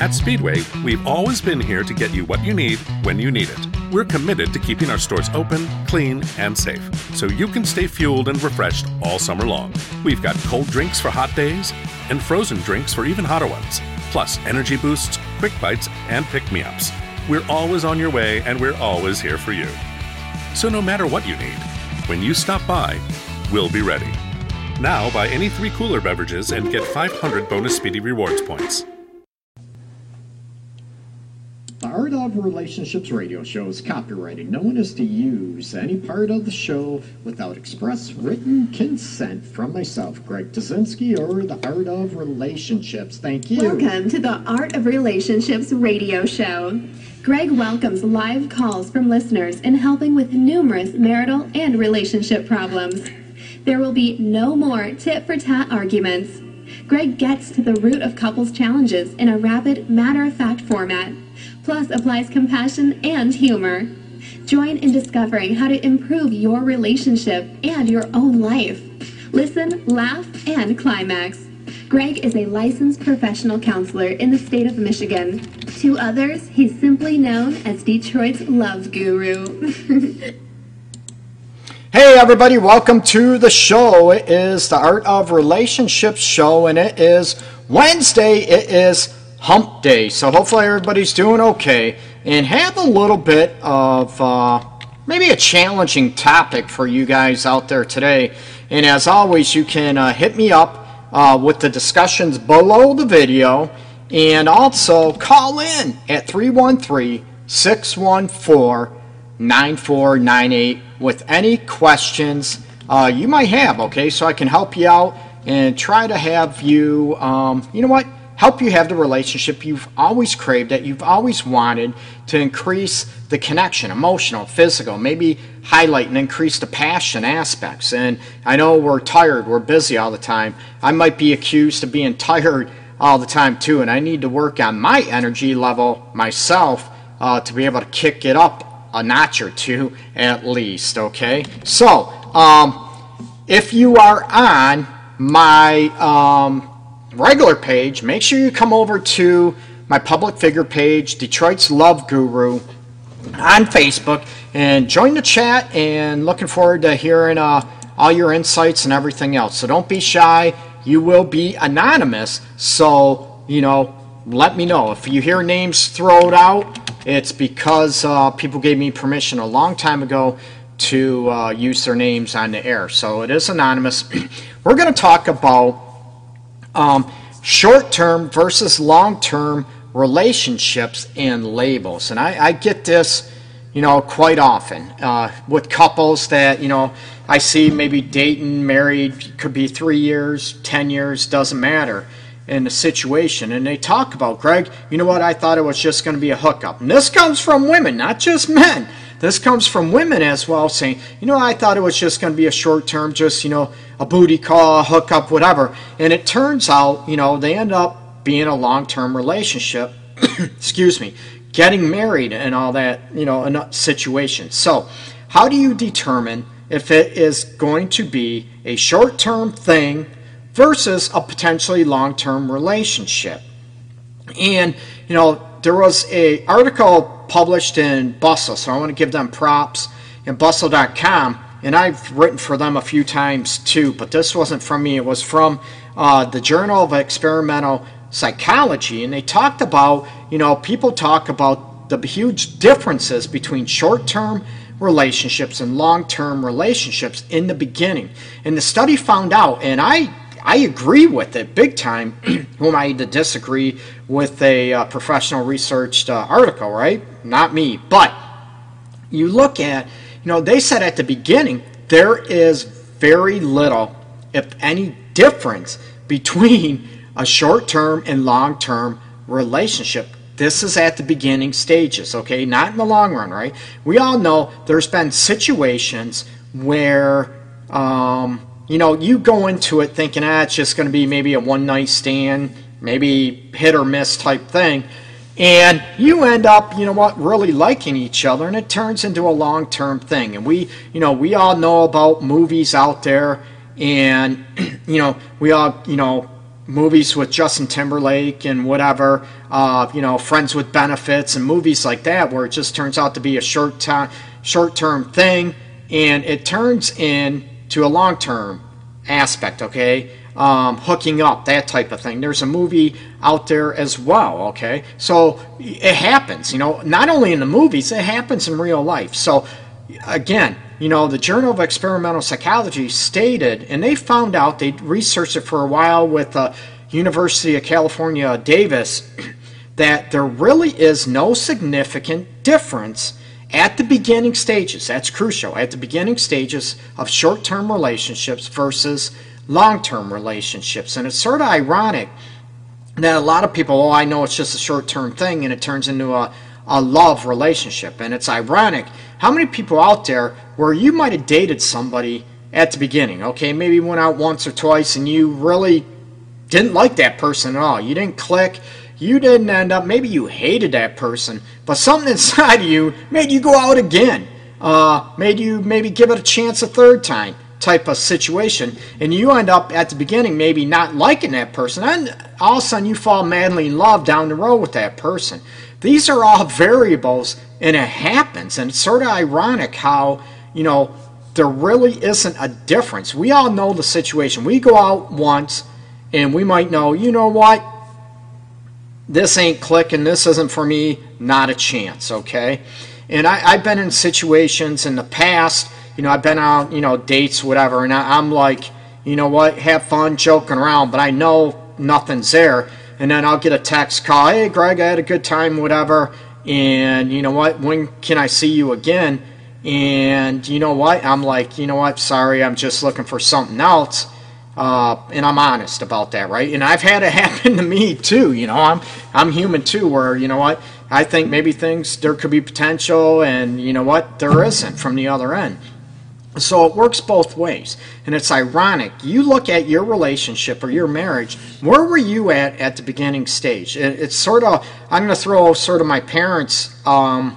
At Speedway, we've always been here to get you what you need when you need it. We're committed to keeping our stores open, clean, and safe, so you can stay fueled and refreshed all summer long. We've got cold drinks for hot days and frozen drinks for even hotter ones, plus energy boosts, quick bites, and pick me ups. We're always on your way, and we're always here for you. So no matter what you need, when you stop by, we'll be ready. Now buy any three cooler beverages and get 500 bonus Speedy Rewards points. Art of Relationships radio show is copyrighted. No one is to use any part of the show without express written consent from myself, Greg Dudzinski, or the Art of Relationships. Thank you. Welcome to the Art of Relationships radio show. Greg welcomes live calls from listeners in helping with numerous marital and relationship problems. There will be no more tit for tat arguments. Greg gets to the root of couples' challenges in a rapid, matter of fact format, plus applies compassion and humor. Join in discovering how to improve your relationship and your own life. Listen, laugh, and climax. Greg is a licensed professional counselor in the state of Michigan. To others, he's simply known as Detroit's love guru. Hey everybody, welcome to the show. It is the Art of Relationships show and it is Wednesday. It is hump day. So hopefully everybody's doing okay and have a little bit of uh, maybe a challenging topic for you guys out there today. And as always, you can uh, hit me up uh, with the discussions below the video and also call in at 313 614 9498 with any questions uh, you might have, okay? So I can help you out and try to have you, um, you know what? Help you have the relationship you've always craved, that you've always wanted to increase the connection, emotional, physical, maybe highlight and increase the passion aspects. And I know we're tired, we're busy all the time. I might be accused of being tired all the time too, and I need to work on my energy level myself uh, to be able to kick it up a notch or two at least, okay? So, um, if you are on my um, regular page, make sure you come over to my public figure page, Detroit's Love Guru, on Facebook, and join the chat. And looking forward to hearing uh, all your insights and everything else. So don't be shy. You will be anonymous. So you know, let me know if you hear names thrown out. It's because uh, people gave me permission a long time ago to uh, use their names on the air. So it is anonymous. We're going to talk about um, short term versus long term relationships and labels. And I, I, get this, you know, quite often uh, with couples that, you know, I see maybe dating, married, could be three years, 10 years, doesn't matter in the situation. And they talk about, Greg, you know what? I thought it was just going to be a hookup. And this comes from women, not just men. This comes from women as well, saying, you know, I thought it was just going to be a short term, just, you know, a booty call, a hookup, whatever. And it turns out, you know, they end up being a long term relationship. Excuse me, getting married and all that, you know, a situation. So, how do you determine if it is going to be a short term thing versus a potentially long-term relationship. And you know, there was a article published in Bustle, so I want to give them props in Bustle.com, and I've written for them a few times too, but this wasn't from me. It was from uh, the Journal of Experimental Psychology, and they talked about, you know, people talk about the huge differences between short-term relationships and long-term relationships in the beginning. And the study found out, and I I agree with it big time. Who am I to disagree with a uh, professional researched uh, article, right? Not me. But you look at, you know, they said at the beginning there is very little, if any, difference between a short term and long term relationship. This is at the beginning stages, okay? Not in the long run, right? We all know there's been situations where, um, you know, you go into it thinking, ah, it's just going to be maybe a one night stand, maybe hit or miss type thing. And you end up, you know what, really liking each other, and it turns into a long term thing. And we, you know, we all know about movies out there, and, you know, we all, you know, movies with Justin Timberlake and whatever, uh, you know, Friends with Benefits and movies like that, where it just turns out to be a short time, short term thing, and it turns into a long term aspect. Okay, um, hooking up, that type of thing. There's a movie out there as well. Okay, so it happens. You know, not only in the movies, it happens in real life. So again, you know, the Journal of Experimental Psychology stated, and they found out, they researched it for a while with the University of California, Davis, that there really is no significant difference at the beginning stages. That's crucial. At the beginning stages of short term relationships versus long term relationships. And it's sort of ironic that a lot of people, oh, I know it's just a short term thing, and it turns into a, a love relationship. And it's ironic how many people out there where you might have dated somebody at the beginning, okay, maybe went out once or twice and you really didn't like that person at all. You didn't click. You didn't end up, maybe you hated that person, but something inside of you made you go out again. Uh, made you maybe give it a chance a third time type of situation. And you end up at the beginning maybe not liking that person. And all of a sudden you fall madly in love down the road with that person. These are all variables and it happens. And it's sort of ironic how, you know, there really isn't a difference. We all know the situation. We go out once and we might know, you know what? This ain't clicking. This isn't for me. Not a chance, okay? And I, have been in situations in the past, you know, I've been on, you know, dates, whatever, and I, I'm like, you know what, have fun joking around, but I know nothing's there. And then I'll get a text call, hey, Greg, I had a good time, whatever and you know what when can i see you again and you know what i'm like you know what sorry i'm just looking for something else uh, and i'm honest about that right and i've had it happen to me too you know i'm i'm human too where you know what i think maybe things there could be potential and you know what there isn't from the other end so it works both ways. And it's ironic. You look at your relationship or your marriage, where were you at at the beginning stage? It, it's sort of, I'm going to throw sort of my parents um,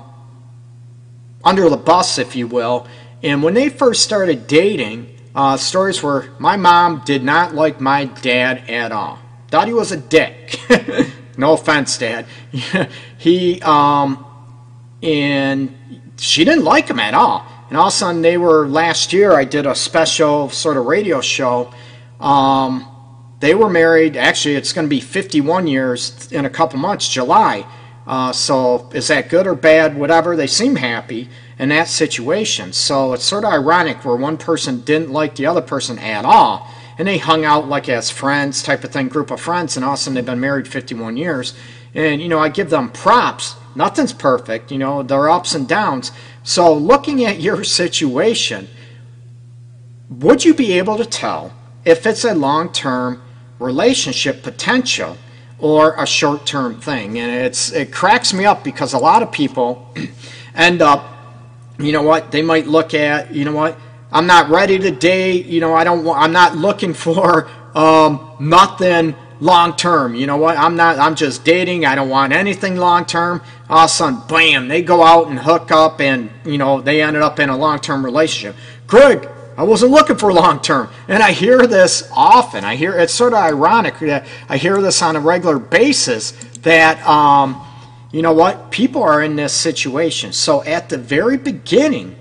under the bus, if you will. And when they first started dating, uh, stories were my mom did not like my dad at all. Thought he was a dick. no offense, Dad. he, um, and she didn't like him at all and all of a sudden, they were last year. I did a special sort of radio show. Um, they were married. Actually, it's going to be 51 years in a couple months, July. Uh, so is that good or bad? Whatever. They seem happy in that situation. So it's sort of ironic where one person didn't like the other person at all, and they hung out like as friends, type of thing, group of friends, and all of a sudden they've been married 51 years. And you know, I give them props. Nothing's perfect. You know, there are ups and downs. So, looking at your situation, would you be able to tell if it's a long term relationship potential or a short term thing? And it's it cracks me up because a lot of people end up, you know what, they might look at, you know what, I'm not ready to date, you know, I don't want, I'm not looking for um, nothing long term. You know what? I'm not. I'm just dating. I don't want anything long term. All of a sudden, bam! They go out and hook up, and you know they ended up in a long term relationship. Greg, I wasn't looking for long term, and I hear this often. I hear it's sort of ironic that I hear this on a regular basis. That um, you know what? People are in this situation. So at the very beginning,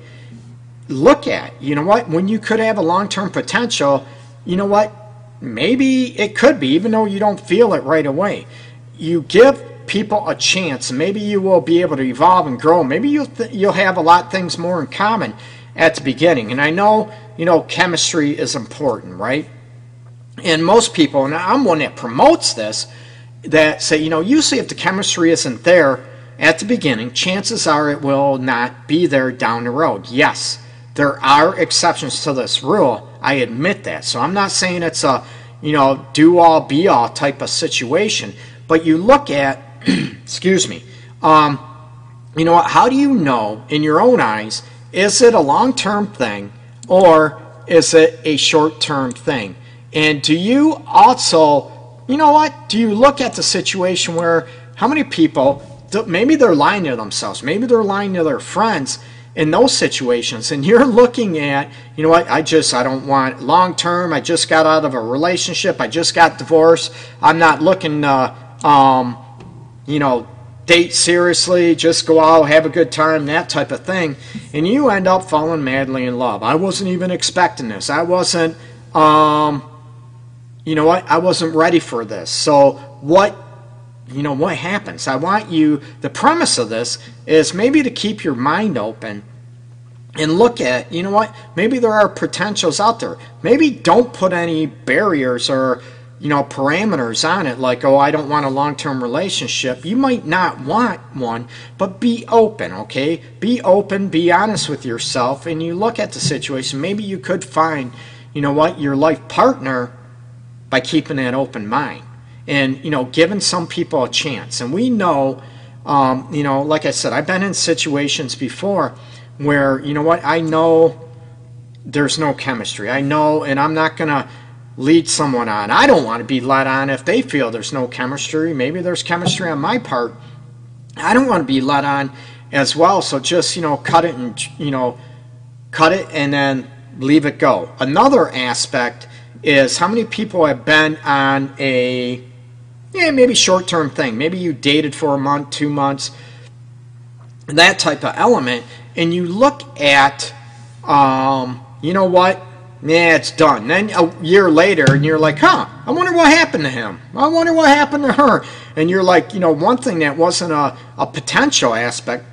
look at you know what when you could have a long term potential. You know what? maybe it could be, even though you don't feel it right away. You give people a chance, maybe you will be able to evolve and grow. Maybe you'll you'll have a lot of things more in common at the beginning. And I know you know chemistry is important, right? And most people, and I'm one that promotes this, that say you know usually if the chemistry isn't there at the beginning, chances are it will not be there down the road. Yes, there are exceptions to this rule I admit that. So I'm not saying it's a, you know, do all be all type of situation. But you look at, excuse me, um, you know what? How do you know in your own eyes is it a long term thing or is it a short term thing? And do you also, you know what? Do you look at the situation where how many people, maybe they're lying to themselves, maybe they're lying to their friends, in those situations and you're looking at you know what? I just i don't want long term i just got out of a relationship i just got divorced i'm not looking uh, um, you know date seriously just go out have a good time that type of thing and you end up falling madly in love. I wasn't even expecting this. I wasn't um, you know what i wasn't ready for this. So what you know what happens? I want you the premise of this is maybe to keep your mind open and look at you know what maybe there are potentials out there. Maybe don't put any barriers or you know parameters on it like oh i don't want a long-term relationship. You might not want one but be open okay? Be open be honest with yourself and you look at the situation. Maybe you could find you know what your life partner by keeping an open mind. And you know giving some people a chance. And we know um, you know like i said i've been in situations before where you know what i know there's no chemistry. I know and i'm not going to lead someone on. I don't want to be led on if they feel there's no chemistry. Maybe there's chemistry on my part. I don't want to be led on as well. So just you know cut it and you know cut it and then leave it go. Another aspect is how many people have been on a yeah, maybe short term thing. Maybe you dated for a month, two months, that type of element, and you look at, um, you know what? Yeah, it's done. Then a year later, and you're like, huh, I wonder what happened to him. I wonder what happened to her. And you're like, you know, one thing that wasn't a, a potential aspect,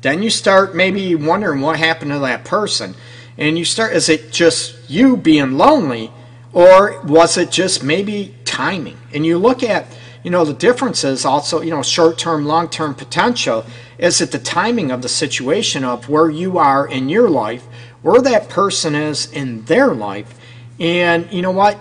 then you start maybe wondering what happened to that person. And you start, is it just you being lonely? Or was it just maybe timing? And you look at, you know, the differences also, you know, short term, long term potential. Is it the timing of the situation of where you are in your life, where that person is in their life? And you know what?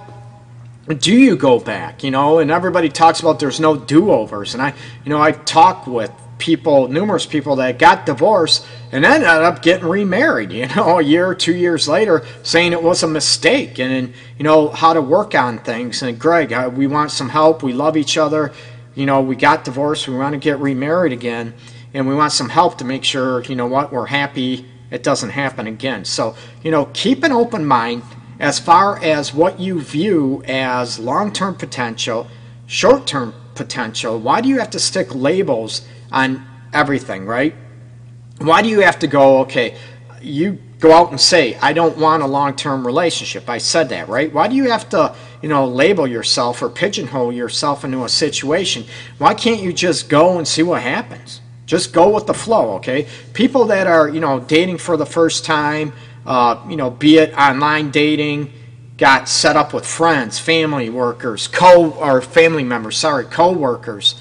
Do you go back? You know, and everybody talks about there's no do overs. And I, you know, I talk with people, numerous people that got divorced and then ended up getting remarried, you know, a year or two years later, saying it was a mistake and, you know, how to work on things. And Greg, uh, we want some help. We love each other. You know, we got divorced. We want to get remarried again. And we want some help to make sure, you know what, we're happy it doesn't happen again. So, you know, keep an open mind as far as what you view as long term potential, short term potential. Why do you have to stick labels on everything, right? Why do you have to go, okay, you go out and say, I don't want a long term relationship. I said that, right? Why do you have to, you know, label yourself or pigeonhole yourself into a situation? Why can't you just go and see what happens? Just go with the flow, okay? People that are, you know, dating for the first time, uh, you know, be it online dating, got set up with friends, family workers, co or family members, sorry, co-workers,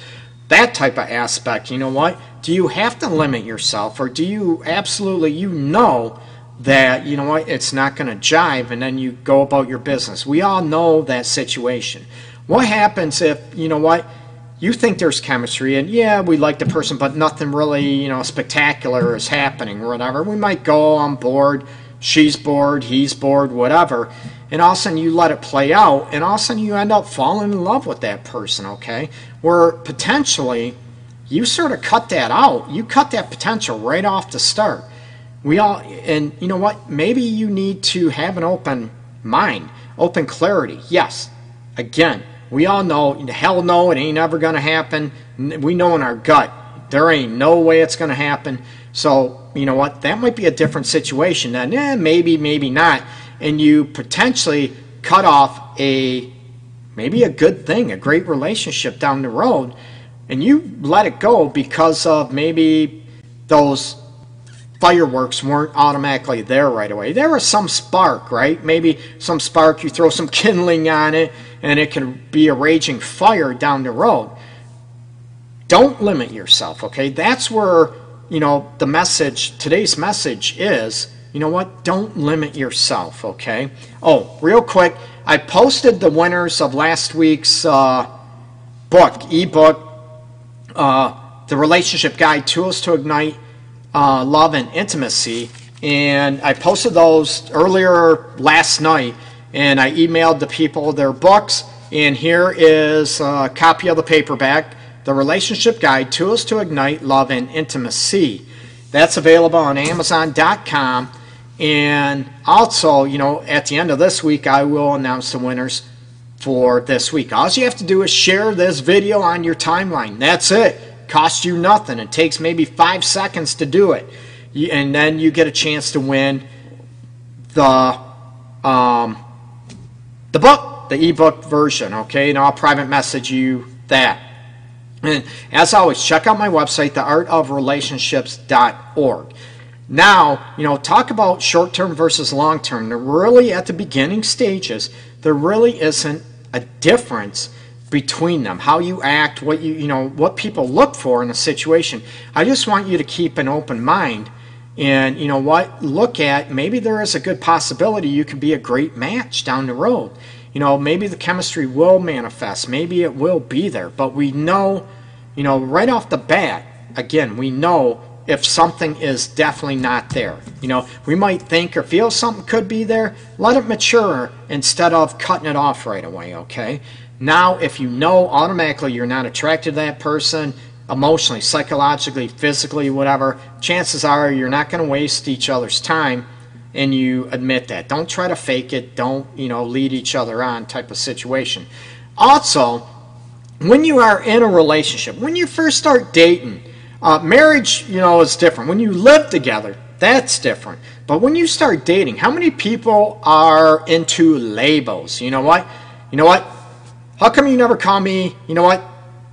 that type of aspect, you know what? Do you have to limit yourself or do you absolutely you know that you know what it's not going to jive and then you go about your business. We all know that situation. What happens if, you know what, you think there's chemistry and yeah, we like the person but nothing really, you know, spectacular is happening or whatever. We might go on board, she's bored, he's bored, whatever and all of a sudden you let it play out, and all of a sudden you end up falling in love with that person, okay? Where potentially you sort of cut that out. You cut that potential right off the start. We all, and you know what? Maybe you need to have an open mind, open clarity. Yes, again, we all know, hell no, it ain't ever going to happen. We know in our gut, there ain't no way it's going to happen. So, you know what? That might be a different situation. Then, eh, maybe, maybe not and you potentially cut off a maybe a good thing, a great relationship down the road, and you let it go because of maybe those fireworks weren't automatically there right away. There was some spark, right? Maybe some spark, you throw some kindling on it, and it can be a raging fire down the road. Don't limit yourself, okay? That's where, you know, the message, today's message is you know what? Don't limit yourself, okay? Oh, real quick, I posted the winners of last week's uh, book, ebook, uh, The Relationship Guide Tools to Ignite uh, Love and Intimacy. And I posted those earlier last night, and I emailed the people their books. And here is a copy of the paperback The Relationship Guide Tools to Ignite Love and Intimacy. That's available on Amazon.com. And also, you know, at the end of this week, I will announce the winners for this week. All you have to do is share this video on your timeline. That's it. Costs you nothing. It takes maybe five seconds to do it. And then you get a chance to win the um, the book, the ebook version, okay? And I'll private message you that. And as always, check out my website, theartofrelationships.org. Now, you know, talk about short term versus long term. They're really at the beginning stages, there really isn't a difference between them. How you act what you you know what people look for in a situation. I just want you to keep an open mind and you know what look at maybe there is a good possibility you could be a great match down the road. You know maybe the chemistry will manifest. Maybe it will be there. But we know you know right off the bat again we know if something is definitely not there you know we might think or feel something could be there let it mature instead of cutting it off right away okay now if you know automatically you're not attracted to that person emotionally, psychologically, physically, whatever, chances are you're not going to waste each other's time and you admit that. Don't try to fake it. Don't, you know, lead each other on type of situation. Also, when you are in a relationship, when you first start dating, uh, marriage, you know, is different. When you live together, that's different. But when you start dating, how many people are into labels? You know what? You know what? How come you never call me, you know what?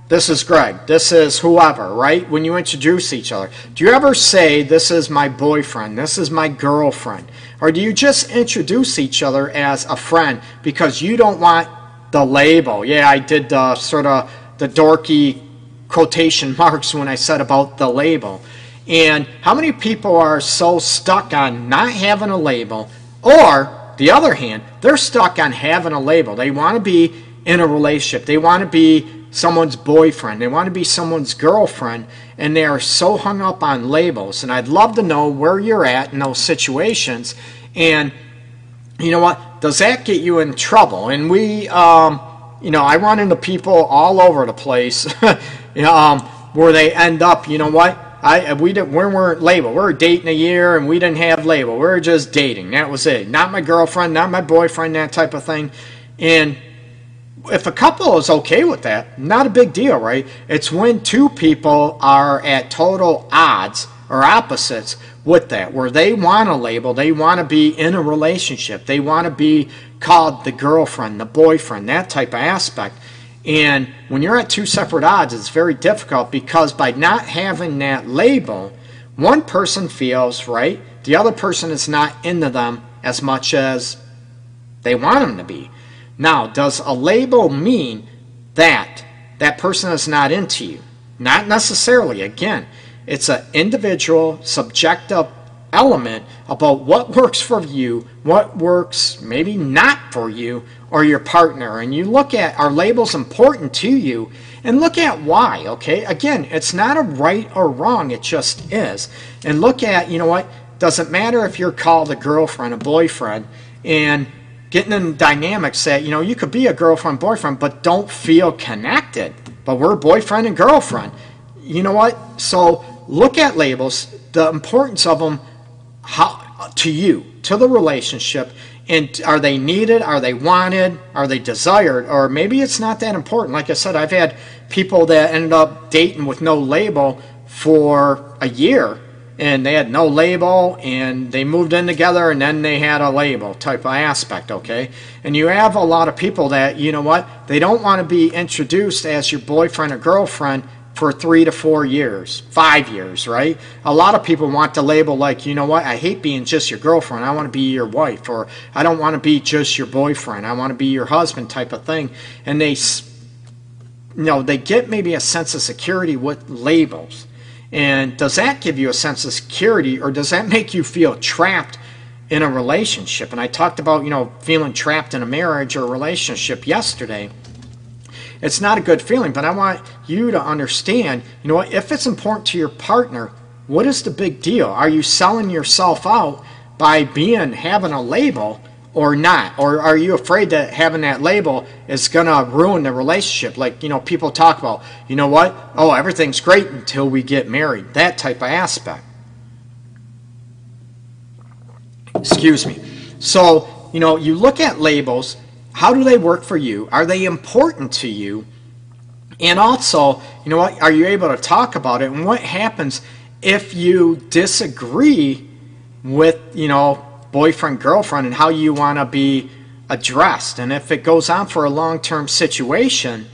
This is Greg. This is whoever, right? When you introduce each other. Do you ever say, This is my boyfriend, this is my girlfriend? Or do you just introduce each other as a friend because you don't want the label? Yeah, I did the sort of the dorky quotation marks when I said about the label. And how many people are so stuck on not having a label, or the other hand, they're stuck on having a label? They want to be in a relationship, they want to be someone's boyfriend, they want to be someone's girlfriend, and they are so hung up on labels. And I'd love to know where you're at in those situations. And you know what? Does that get you in trouble? And we, um, you know, I run into people all over the place, um, where they end up. You know what? I we didn't we weren't labeled. We were dating a year and we didn't have label. We were just dating. That was it. Not my girlfriend, not my boyfriend, that type of thing. And if a couple is okay with that, not a big deal, right? It's when two people are at total odds or opposites with that, where they want a label, they want to be in a relationship, they want to be called the girlfriend, the boyfriend, that type of aspect. And when you're at two separate odds, it's very difficult because by not having that label, one person feels, right, the other person is not into them as much as they want them to be. Now, does a label mean that that person is not into you? Not necessarily. Again, it's an individual, subjective element about what works for you, what works maybe not for you or your partner. And you look at are labels important to you and look at why, okay? Again, it's not a right or wrong, it just is. And look at, you know what, doesn't matter if you're called a girlfriend, a boyfriend, and getting in dynamics that you know you could be a girlfriend boyfriend but don't feel connected but we're boyfriend and girlfriend you know what so look at labels the importance of them how, to you to the relationship and are they needed are they wanted are they desired or maybe it's not that important. Like i said i've had people that ended up dating with no label for a year and they had no label and they moved in together and then they had a label type of aspect okay? And you have a lot of people that you know what they don't want to be introduced as your boyfriend or girlfriend for three to four years five years right a lot of people want to label like you know what i hate being just your girlfriend i want to be your wife or i don't want to be just your boyfriend i want to be your husband type of thing and they you know they get maybe a sense of security with labels and does that give you a sense of security or does that make you feel trapped in a relationship? And I talked about, you know, feeling trapped in a marriage or a relationship yesterday. It's not a good feeling, but I want you to understand, you know what, if it's important to your partner, what is the big deal? Are you selling yourself out by being having a label or not? Or are you afraid that having that label is going to ruin the relationship? Like, you know, people talk about, you know what? Oh, everything's great until we get married. That type of aspect. Excuse me. So, you know, you look at labels. How do they work for you? Are they important to you? And also, you know what? Are you able to talk about it? And what happens if you disagree with, you know, boyfriend, girlfriend and how you want to be addressed? And if it goes on for a long term situation,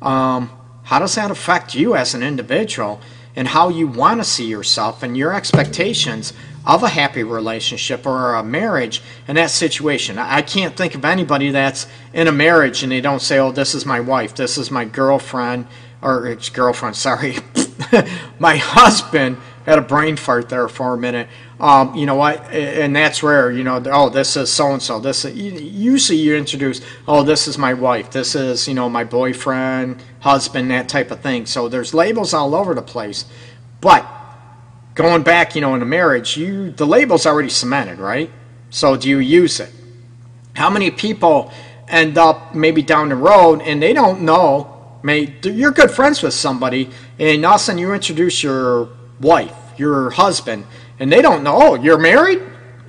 um, how does that affect you as an individual and how you want to see yourself and your expectations of a happy relationship or a marriage in that situation. I can't think of anybody that's in a marriage and they don't say, "Oh, this is my wife, this is my girlfriend," or it's girlfriend. Sorry, my husband had a brain fart there for a minute. Um, you know what? And that's rare. You know, oh, this is so and so. This usually you introduce, oh, this is my wife. This is you know my boyfriend, husband, that type of thing. So there's labels all over the place, but going back, you know, in a marriage, you the label's already cemented, right? So do you use it? How many people end up maybe down the road and they don't know? May you're good friends with somebody, and all of a sudden you introduce your wife, your husband, and they don't know. Oh, you're married?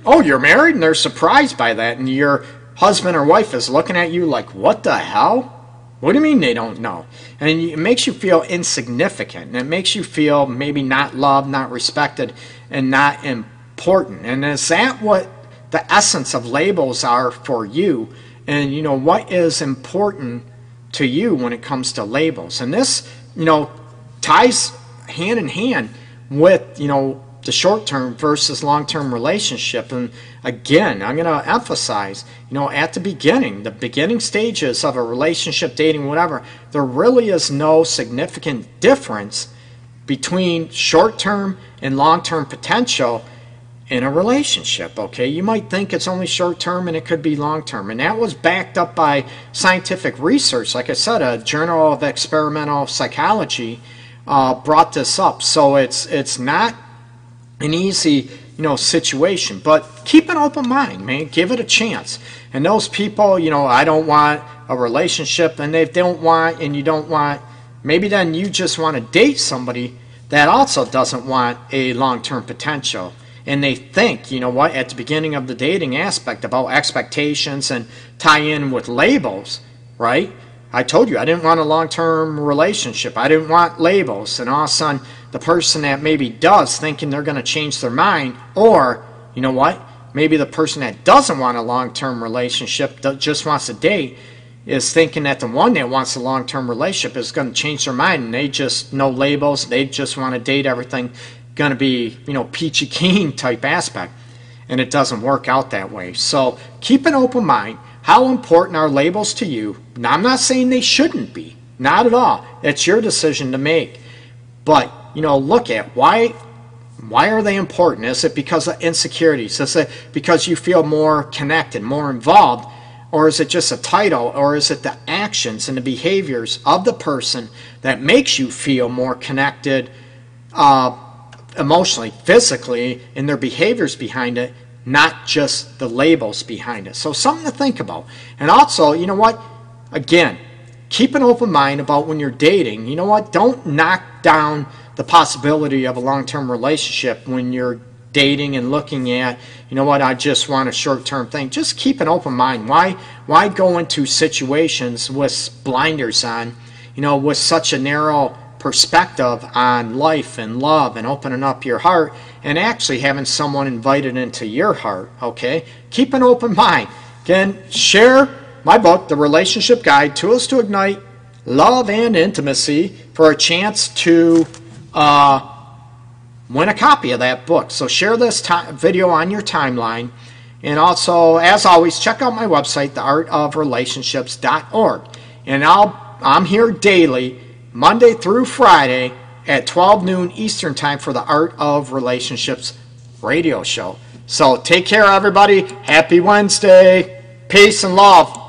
Oh, you're married, and they're surprised by that, and your husband or wife is looking at you like, "What the hell?" What do you mean they don't know? And it makes you feel insignificant. And it makes you feel maybe not loved, not respected, and not important. And is that what the essence of labels are for you? And, you know, what is important to you when it comes to labels? And this, you know, ties hand in hand with, you know, the short term versus long term relationship. And again, I'm going to emphasize, you know, at the beginning, the beginning stages of a relationship, dating, whatever, there really is no significant difference between short term and long term potential in a relationship. Okay, you might think it's only short term and it could be long term, and that was backed up by scientific research. Like I said, a Journal of Experimental Psychology uh, brought this up, so it's it's not an easy you know situation. But keep an open mind man. Give it a chance. And those people you know i don't want a relationship and they don't want and you don't want maybe then you just want to date somebody that also doesn't want a long-term potential. And they think you know what at the beginning of the dating aspect about expectations and tie in with labels right? I told you i didn't want a long-term relationship. I didn't want labels. And all of a sudden the person that maybe does thinking they're going to change their mind or you know what maybe the person that doesn't want a long-term relationship just wants a date is thinking that the one that wants a long-term relationship is going to change their mind and they just no labels they just want to date everything going to be you know peachy keen type aspect. And it doesn't work out that way. So keep an open mind. How important are labels to you? Now i'm not saying they shouldn't be. Not at all. It's your decision to make. But you know, look at why why are they important? Is it because of insecurities? Is it because you feel more connected, more involved? Or is it just a title? Or is it the actions and the behaviors of the person that makes you feel more connected uh, emotionally, physically, and their behaviors behind it, not just the labels behind it? So, something to think about. And also, you know what? Again, keep an open mind about when you're dating. You know what? Don't knock down the possibility of a long term relationship when you're dating and looking at, you know what, I just want a short term thing. Just keep an open mind. Why why go into situations with blinders on, you know, with such a narrow perspective on life and love and opening up your heart and actually having someone invited into your heart, okay? Keep an open mind. Again, share my book, The Relationship Guide Tools to Ignite Love and Intimacy, for a chance to uh, win a copy of that book. So share this video on your timeline. And also, as always, check out my website, theartofrelationships.org. And I'll, I'm here daily, Monday through Friday at 12 noon Eastern Time for the Art of Relationships radio show. So take care, everybody. Happy Wednesday. Peace and love.